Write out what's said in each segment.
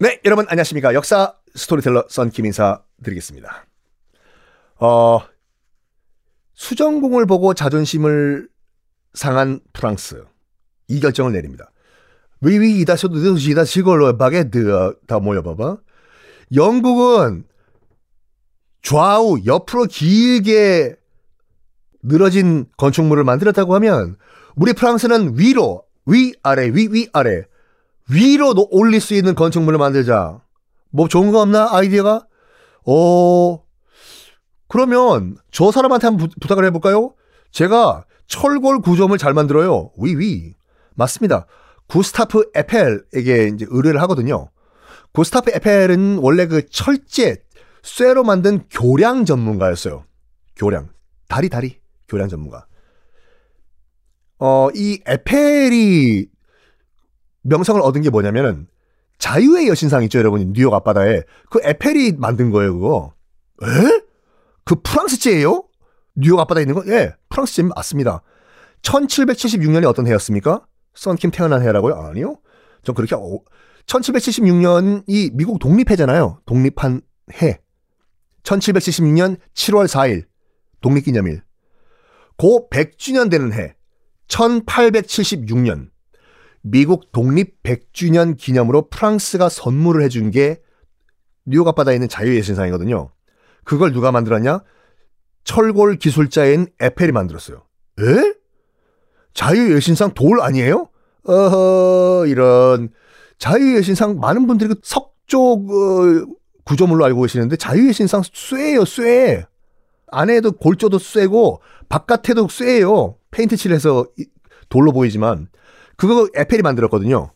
네, 여러분 안녕하십니까. 역사 스토리텔러 썬킴 인사 드리겠습니다. 어, 수정공을 보고 자존심을 상한 프랑스. 이 결정을 내립니다. 위위 이다쇼도 이다 시골로 바게드 다 모여봐봐. 영국은 좌우 옆으로 길게 늘어진 건축물을 만들었다고 하면 우리 프랑스는 위로 위 아래 위 위 아래 위로 올릴 수 있는 건축물을 만들자. 뭐 좋은 거 없나 아이디어가? 어 그러면 저 사람한테 한번 부, 탁을 해볼까요? 제가 철골 구조물 잘 만들어요. 위위 맞습니다. 구스타프 에펠에게 이제 의뢰를 하거든요. 구스타프 에펠은 원래 그 철제 쇠로 만든 교량 전문가였어요. 교량 다리 다리 교량 전문가. 어, 이 에펠이 명성을 얻은 게 뭐냐면은 자유의 여신상 있죠, 여러분. 뉴욕 앞바다에. 그 에펠이 만든 거예요, 그거. 에? 그 프랑스제예요? 뉴욕 앞바다에 있는 거? 예, 프랑스제 맞습니다. 1776년이 어떤 해였습니까? 썬킴 태어난 해라고요? 아니요. 전 그렇게 어, 1776년이 미국 독립해잖아요. 독립한 해. 1776년 7월 4일 독립기념일. 고 100주년 되는 해. 1876년 미국 독립 100주년 기념으로 프랑스가 선물을 해준 게 뉴욕 앞바다에 있는 자유의 신상이거든요. 그걸 누가 만들었냐? 철골 기술자인 에펠이 만들었어요. 에? 자유의 여신상 돌 아니에요? 어허, 이런. 자유의 여신상 많은 분들이 그 석조 어, 구조물로 알고 계시는데 자유의 신상 쇠예요, 쇠. 안에도 골조도 쇠고 바깥에도 쇠예요. 페인트 칠해서 돌로 보이지만 그거 에펠이 만들었거든요.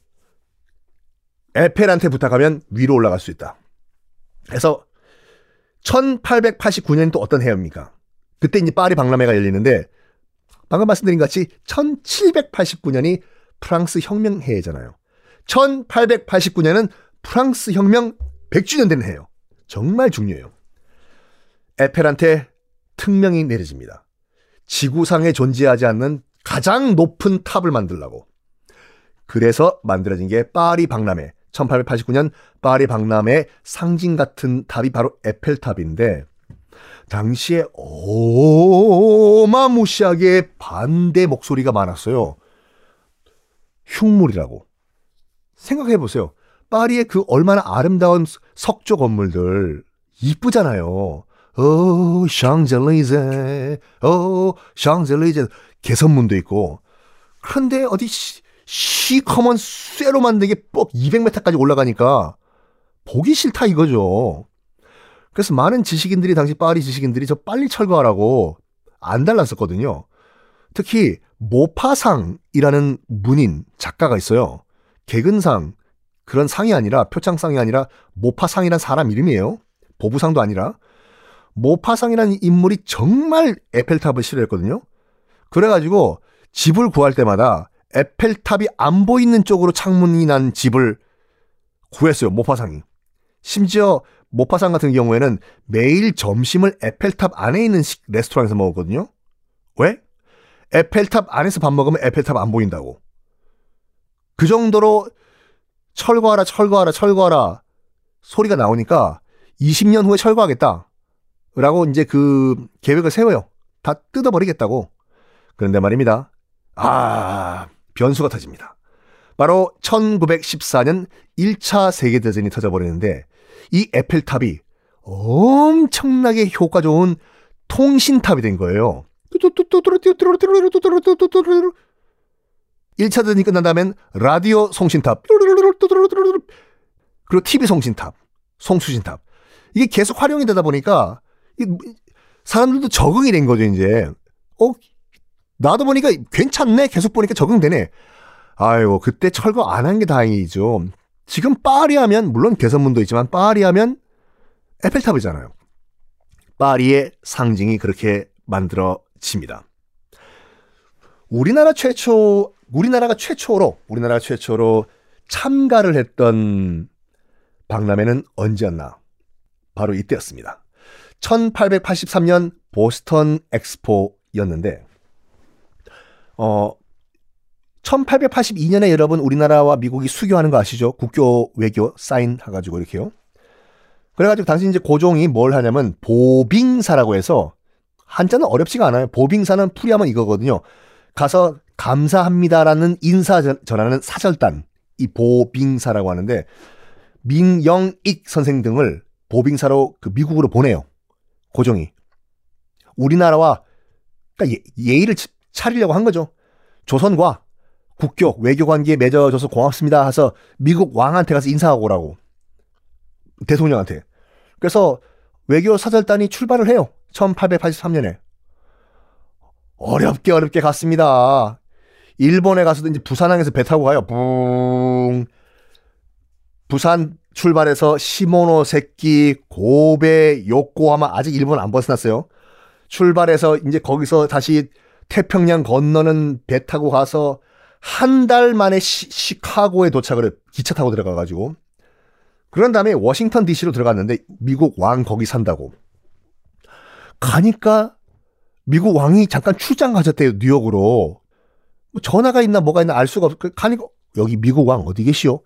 에펠한테 부탁하면 위로 올라갈 수 있다. 그래서 1889년 또 어떤 해입니까? 그때 이제 파리 박람회가 열리는데 방금 말씀드린 것 같이 1789년이 프랑스 혁명 해잖아요. 1889년은 프랑스 혁명 100주년 되는 해예요. 정말 중요해요. 에펠한테 특명이 내려집니다. 지구상에 존재하지 않는 가장 높은 탑을 만들라고. 그래서 만들어진 게 파리 박람회. 1889년 파리 박람회 상징 같은 탑이 바로 에펠탑인데 당시에 어마무시하게 반대 목소리가 많았어요. 흉물이라고. 생각해 보세요. 파리의 그 얼마나 아름다운 석조 건물들 이쁘잖아요. 어, 샹젤리제, 어, 샹젤리제 개선문도 있고. 그런데 어디 시, 시커먼 쇠로 만든 게 뻑 200m까지 올라가니까 보기 싫다 이거죠. 그래서 많은 지식인들이 당시 파리 지식인들이 저 빨리 철거하라고 안 달랐었거든요. 특히 모파상이라는 문인 작가가 있어요. 개근상 그런 상이 아니라 표창상이 아니라 모파상이란 사람 이름이에요. 보부상도 아니라 모파상이라는 인물이 정말 에펠탑을 싫어했거든요. 그래가지고 집을 구할 때마다 에펠탑이 안 보이는 쪽으로 창문이 난 집을 구했어요. 모파상이. 심지어 모파상 같은 경우에는 매일 점심을 에펠탑 안에 있는 레스토랑에서 먹었거든요. 왜? 에펠탑 안에서 밥 먹으면 에펠탑 안 보인다고. 그 정도로 철거하라, 철거하라, 철거하라 소리가 나오니까 20년 후에 철거하겠다. 라고 이제 그 계획을 세워요. 다 뜯어버리겠다고. 그런데 말입니다. 아, 변수가 터집니다. 바로 1914년 1차 세계대전이 터져버리는데 이 에펠탑이 엄청나게 효과 좋은 통신탑이 된 거예요. 1차 대전이 끝난 다음엔 라디오 송신탑, 그리고 TV 송신탑, 송수신탑. 이게 계속 활용이 되다 보니까 사람들도 적응이 된 거죠, 이제. 어, 나도 보니까 괜찮네. 계속 보니까 적응되네. 아이고, 그때 철거 안 한 게 다행이죠. 지금 파리 하면, 물론 개선문도 있지만, 파리 하면 에펠탑이잖아요. 파리의 상징이 그렇게 만들어집니다. 우리나라 최초, 우리나라가 최초로, 우리나라 최초로 참가를 했던 박람회는 언제였나? 바로 이때였습니다. 1883년 보스턴 엑스포였는데, 어, 1882년에 여러분 우리나라와 미국이 수교하는 거 아시죠? 국교 외교 사인 해가지고 이렇게요. 그래가지고 당시 이제 고종이 뭘 하냐면 보빙사라고 해서 한자는 어렵지가 않아요. 보빙사는 풀이하면 이거거든요. 가서 감사합니다라는 인사 전하는 사절단 이 보빙사라고 하는데 민영익 선생 등을 보빙사로 그 미국으로 보내요. 고종이 우리나라와 그러니까 예, 의를 차리려고 한 거죠. 조선과 국교 외교 관계에 맺어줘서 고맙습니다. 해서 미국 왕한테 가서 인사하고 오라고 대통령한테. 그래서 외교 사절단이 출발을 해요. 1883년에. 어렵게 어렵게 갔습니다. 일본에 가서도 이제 부산항에서 배 타고 가요. 뿡. 부산 출발해서 시모노세키, 고베, 요코하마 아직 일본 안 벗어났어요. 출발해서 이제 거기서 다시 태평양 건너는 배 타고 가서 한 달 만에 시, 카고에 도착을 해 기차 타고 들어가가지고 그런 다음에 워싱턴 DC로 들어갔는데 미국 왕 거기 산다고 가니까 미국 왕이 잠깐 출장 가셨대요 뉴욕으로 뭐 전화가 있나 뭐가 있나 알 수가 없어 가니까 여기 미국 왕 어디 계시오?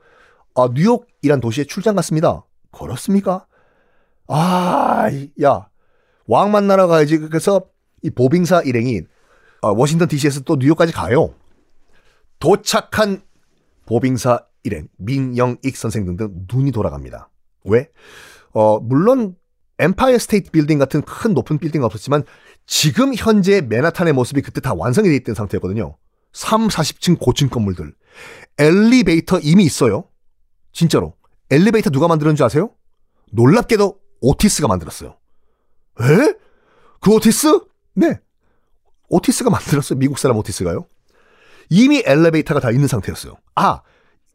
아 뉴욕이란 도시에 출장 갔습니다. 그렇습니까? 아, 야, 왕 만나러 가야지. 그래서 이 보빙사 일행이 어, 워싱턴 DC에서 또 뉴욕까지 가요. 도착한 보빙사 일행 민영익 선생 등등 눈이 돌아갑니다. 왜? 어, 물론 엠파이어 스테이트 빌딩 같은 큰 높은 빌딩은 없었지만 지금 현재 맨하탄의 모습이 그때 다 완성이 돼 있던 상태였거든요. 3, 40층 고층 건물들. 엘리베이터 이미 있어요. 진짜로. 엘리베이터 누가 만들었는지 아세요? 놀랍게도 오티스가 만들었어요. 에? 그 오티스? 네. 오티스가 만들었어요. 미국 사람 오티스가요. 이미 엘리베이터가 다 있는 상태였어요. 아,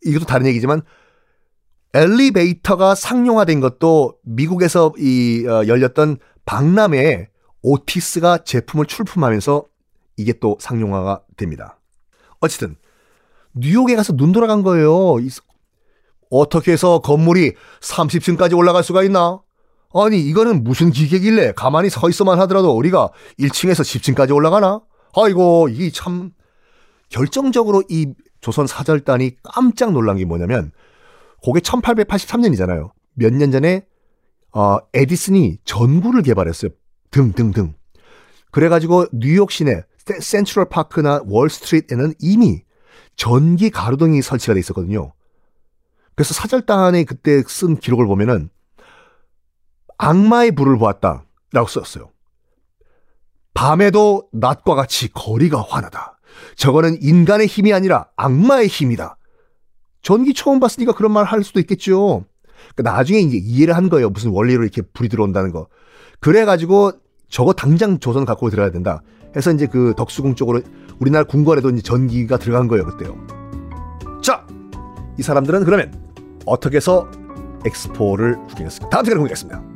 이것도 다른 얘기지만 엘리베이터가 상용화된 것도 미국에서 이 어, 열렸던 박람회에 오티스가 제품을 출품하면서 이게 또 상용화가 됩니다. 어쨌든 뉴욕에 가서 눈 돌아간 거예요. 어떻게 해서 건물이 30층까지 올라갈 수가 있나? 아니 이거는 무슨 기계길래 가만히 서 있어만 하더라도 우리가 1층에서 10층까지 올라가나? 아이고 이게 참 결정적으로 이 조선 사절단이 깜짝 놀란 게 뭐냐면 그게 1883년이잖아요. 몇 년 전에 어, 에디슨이 전구를 개발했어요. 등등등. 그래가지고 뉴욕 시내 센트럴 파크나 월스트리트에는 이미 전기 가로등이 설치가 돼 있었거든요. 그래서 사절단에 그때 쓴 기록을 보면은 악마의 불을 보았다 라고 썼어요. 밤에도 낮과 같이 거리가 환하다. 저거는 인간의 힘이 아니라 악마의 힘이다. 전기 처음 봤으니까 그런 말 할 수도 있겠죠. 그러니까 나중에 이제 이해를 한 거예요. 무슨 원리로 이렇게 불이 들어온다는 거. 그래가지고 저거 당장 조선 갖고 들어야 된다. 해서 이제 그 덕수궁 쪽으로 우리나라 궁궐에도 이제 전기가 들어간 거예요. 그때요. 자, 이 사람들은 그러면 어떻게 해서 엑스포를 구경했을까? 다음 시간에 공개하겠습니다.